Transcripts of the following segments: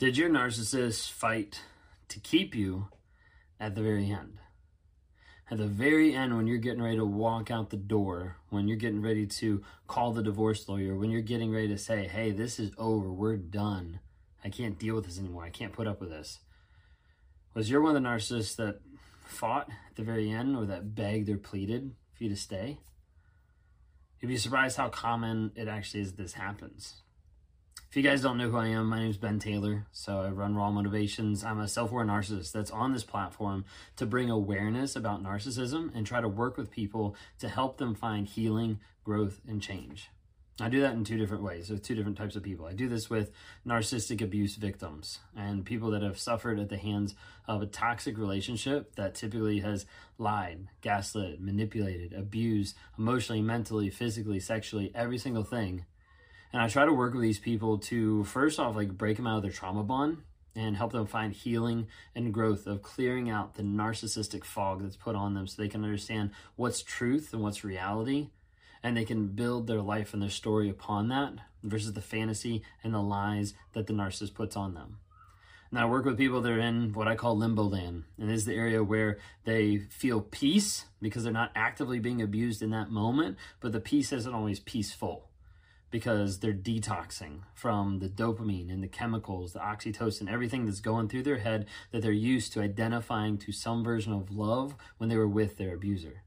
Did your narcissist fight to keep you at the very end? At the very end, when you're getting ready to walk out the door, when you're getting ready to call the divorce lawyer, when you're getting ready to say, hey, this is over, we're done, I can't deal with this anymore, I can't put up with this. Was you're one of the narcissists that fought at the very end or that begged or pleaded for you to stay? You'd be surprised how common it actually is this happens. If you guys don't know who I am, my name is Ben Taylor. So I run Raw Motivations. I'm a self aware narcissist that's on this platform to bring awareness about narcissism and try to work with people to help them find healing, growth, and change. I do that in two different ways with two different types of people. I do this with narcissistic abuse victims and people that have suffered at the hands of a toxic relationship that typically has lied, gaslit, manipulated, abused emotionally, mentally, physically, sexually, every single thing and I try to work with these people to first off, like break them out of their trauma bond and help them find healing and growth of clearing out the narcissistic fog that's put on them so they can understand what's truth and what's reality. And they can build their life and their story upon that versus the fantasy and the lies that the narcissist puts on them. Now, I work with people that are in what I call limbo land, and this is the area where they feel peace because they're not actively being abused in that moment, but the peace isn't always peaceful because they're detoxing from the dopamine and the chemicals, the oxytocin, everything that's going through their head that they're used to identifying to some version of love when they were with their abuser.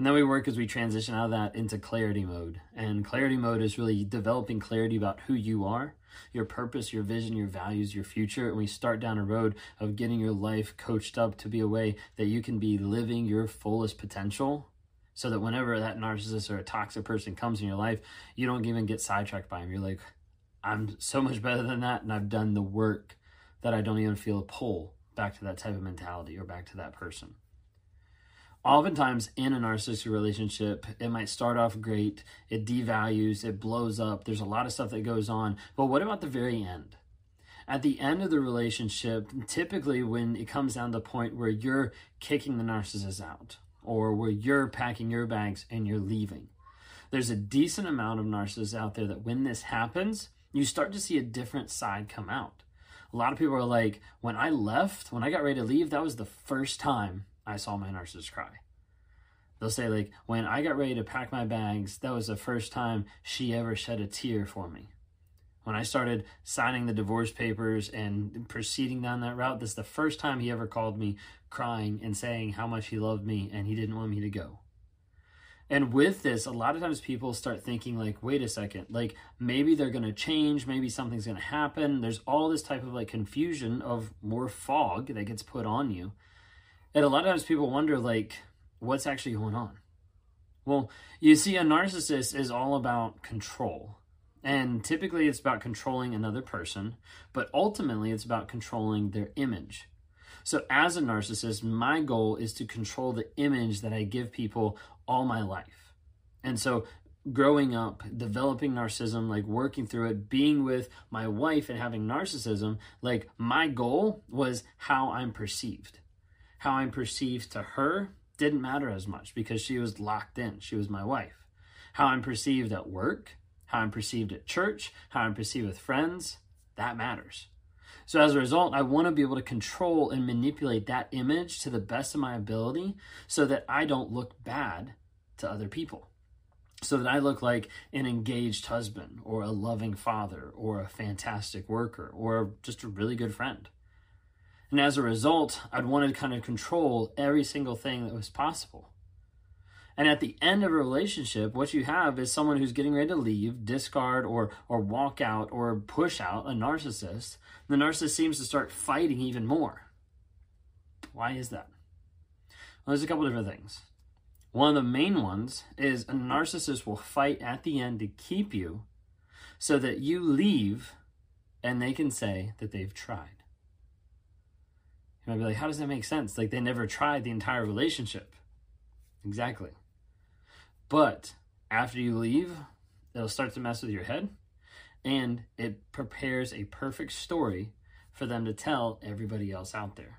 And then we work as we transition out of that into clarity mode. And clarity mode is really developing clarity about who you are, your purpose, your vision, your values, your future. And we start down a road of getting your life coached up to be a way that you can be living your fullest potential so that whenever that narcissist or a toxic person comes in your life, you don't even get sidetracked by him. You're like, I'm so much better than that, and I've done the work that I don't even feel a pull back to that type of mentality or back to that person. Oftentimes, in a narcissistic relationship, it might start off great, it devalues, it blows up, there's a lot of stuff that goes on. But what about the very end? At the end of the relationship, typically when it comes down to the point where you're kicking the narcissist out, or where you're packing your bags and you're leaving. There's a decent amount of narcissists out there that when this happens, you start to see a different side come out. A lot of people are like, when I left, when I got ready to leave, that was the first time I saw my narcissist cry. They'll say, like, when I got ready to pack my bags, that was the first time she ever shed a tear for me. When I started signing the divorce papers and proceeding down that route, this is the first time he ever called me crying and saying how much he loved me and he didn't want me to go. And with this, a lot of times people start thinking, like, wait a second, like maybe they're going to change, maybe something's going to happen. There's all this type of like confusion of more fog that gets put on you. And a lot of times people wonder, like, what's actually going on? Well, you see, a narcissist is all about control. And typically it's about controlling another person, but ultimately it's about controlling their image. So, as a narcissist, my goal is to control the image that I give people all my life. And so, growing up, developing narcissism, like working through it, being with my wife and having narcissism, like my goal was how I'm perceived. How I'm perceived to her didn't matter as much because she was locked in. She was my wife. How I'm perceived at work, how I'm perceived at church, how I'm perceived with friends, that matters. So as a result, I want to be able to control and manipulate that image to the best of my ability so that I don't look bad to other people. So that I look like an engaged husband or a loving father or a fantastic worker or just a really good friend. And as a result, I'd want to kind of control every single thing that was possible. And at the end of a relationship, what you have is someone who's getting ready to leave, discard or or walk out or push out a narcissist. The narcissist seems to start fighting even more. Why is that? Well, there's a couple different things. One of the main ones is a narcissist will fight at the end to keep you so that you leave and they can say that they've tried. You might be like, how does that make sense? Like they never tried the entire relationship. Exactly. But after you leave, it'll start to mess with your head and it prepares a perfect story for them to tell everybody else out there.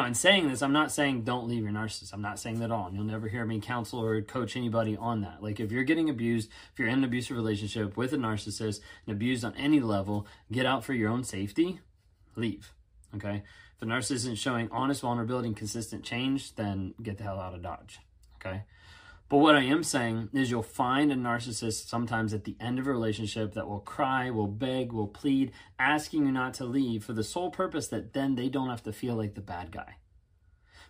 Now, in saying this, I'm not saying don't leave your narcissist. I'm not saying that at all. And you'll never hear me counsel or coach anybody on that. Like, if you're getting abused, if you're in an abusive relationship with a narcissist and abused on any level, get out for your own safety, leave. Okay? If the narcissist isn't showing honest vulnerability and consistent change, then get the hell out of Dodge. Okay? But what I am saying is you'll find a narcissist sometimes at the end of a relationship that will cry, will beg, will plead, asking you not to leave for the sole purpose that then they don't have to feel like the bad guy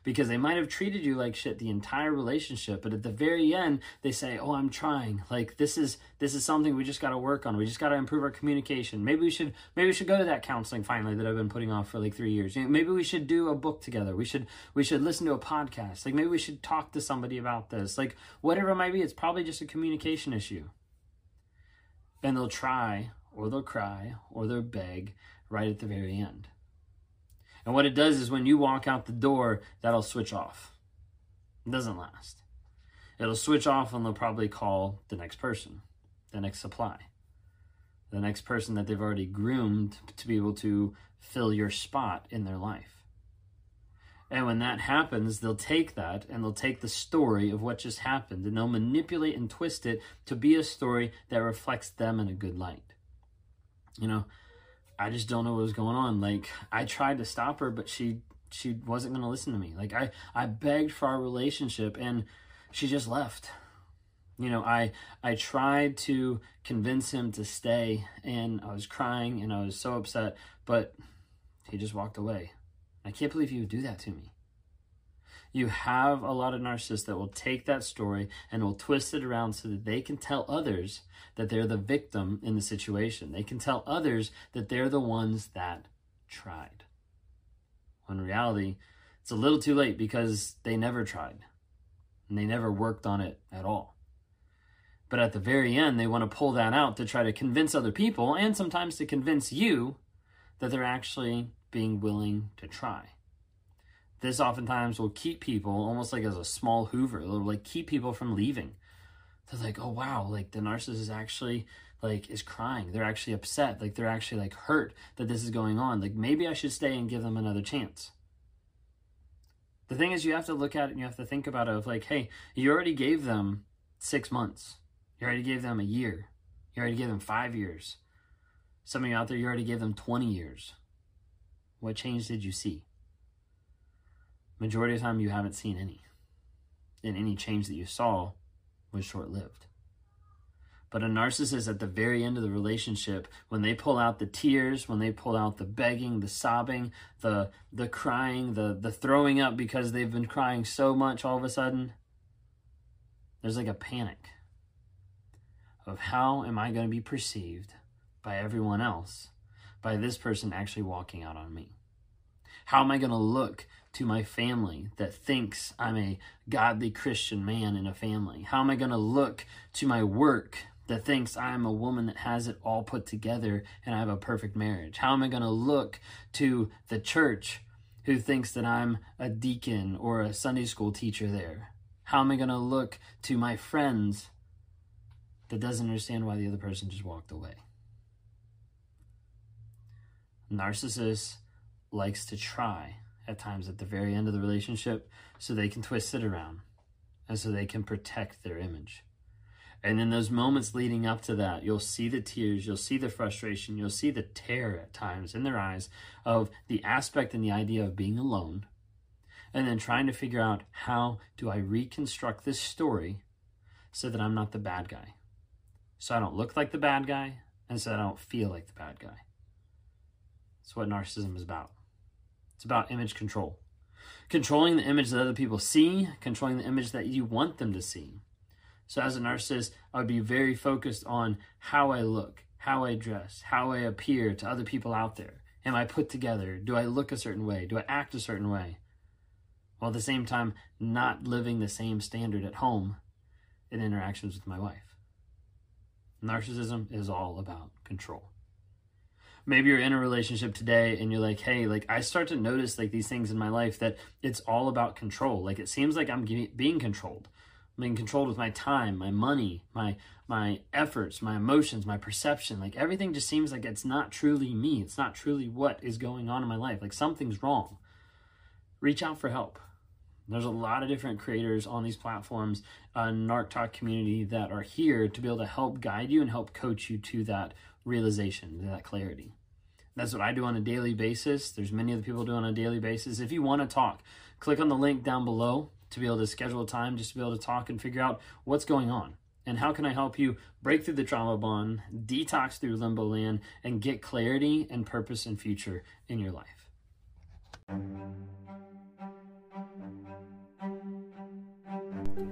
because they might have treated you like shit the entire relationship but at the very end they say oh i'm trying. Like this is this is something we just got to work on. We just got to improve our communication. Maybe we should maybe we should go to that counseling finally that i've been putting off for like three years. Maybe we should do a book together. We should we should listen to a podcast. Like maybe we should talk to somebody about this. Like whatever it might be it's probably just a communication issue. And they'll try or they'll cry or they'll beg right at the very end and what it does is when you walk out the door, that'll switch off. It doesn't last. It'll switch off and they'll probably call the next person, the next supply, the next person that they've already groomed to be able to fill your spot in their life. And when that happens, they'll take that and they'll take the story of what just happened and they'll manipulate and twist it to be a story that reflects them in a good light. You know, I just don't know what was going on. Like I tried to stop her, but she she wasn't going to listen to me. Like I I begged for our relationship and she just left. You know, I I tried to convince him to stay and I was crying and I was so upset, but he just walked away. I can't believe he would do that to me. You have a lot of narcissists that will take that story and will twist it around so that they can tell others that they're the victim in the situation. They can tell others that they're the ones that tried. When in reality, it's a little too late because they never tried and they never worked on it at all. But at the very end, they want to pull that out to try to convince other people and sometimes to convince you that they're actually being willing to try this oftentimes will keep people almost like as a small hoover it'll like keep people from leaving. They're like oh wow like the narcissist is actually like is crying. They're actually upset. Like they're actually like hurt that this is going on. Like maybe i should stay and give them another chance. The thing is you have to look at it and you have to think about it of like hey you already gave them six months. You already gave them a year. You already gave them five years. Some of you out there you already gave them 20 years. What change did you see Majority of the time, you haven't seen any. And any change that you saw was short lived. But a narcissist at the very end of the relationship, when they pull out the tears, when they pull out the begging, the sobbing, the the crying, the the throwing up because they've been crying so much all of a sudden, there's like a panic of how am I going to be perceived by everyone else by this person actually walking out on me? How am I going to look to my family that thinks I'm a godly Christian man in a family? How am I going to look to my work that thinks I'm a woman that has it all put together and I have a perfect marriage? How am I going to look to the church who thinks that I'm a deacon or a Sunday school teacher there? How am I going to look to my friends that doesn't understand why the other person just walked away? Narcissists likes to try at times at the very end of the relationship so they can twist it around and so they can protect their image. And in those moments leading up to that, you'll see the tears, you'll see the frustration, you'll see the terror at times in their eyes of the aspect and the idea of being alone. And then trying to figure out how do I reconstruct this story so that I'm not the bad guy. So I don't look like the bad guy and so I don't feel like the bad guy. That's what narcissism is about. It's about image control. Controlling the image that other people see, controlling the image that you want them to see. So, as a narcissist, I would be very focused on how I look, how I dress, how I appear to other people out there. Am I put together? Do I look a certain way? Do I act a certain way? While at the same time, not living the same standard at home in interactions with my wife. Narcissism is all about control. Maybe you're in a relationship today and you're like, hey, like I start to notice like these things in my life that it's all about control. Like it seems like I'm being controlled. I'm being controlled with my time, my money, my my efforts, my emotions, my perception. Like everything just seems like it's not truly me. It's not truly what is going on in my life. Like something's wrong. Reach out for help. There's a lot of different creators on these platforms, uh, NarcTok community that are here to be able to help guide you and help coach you to that realization, that clarity. That's what I do on a daily basis. There's many other people do on a daily basis. If you want to talk, click on the link down below to be able to schedule a time just to be able to talk and figure out what's going on and how can I help you break through the trauma bond, detox through limbo land, and get clarity and purpose and future in your life.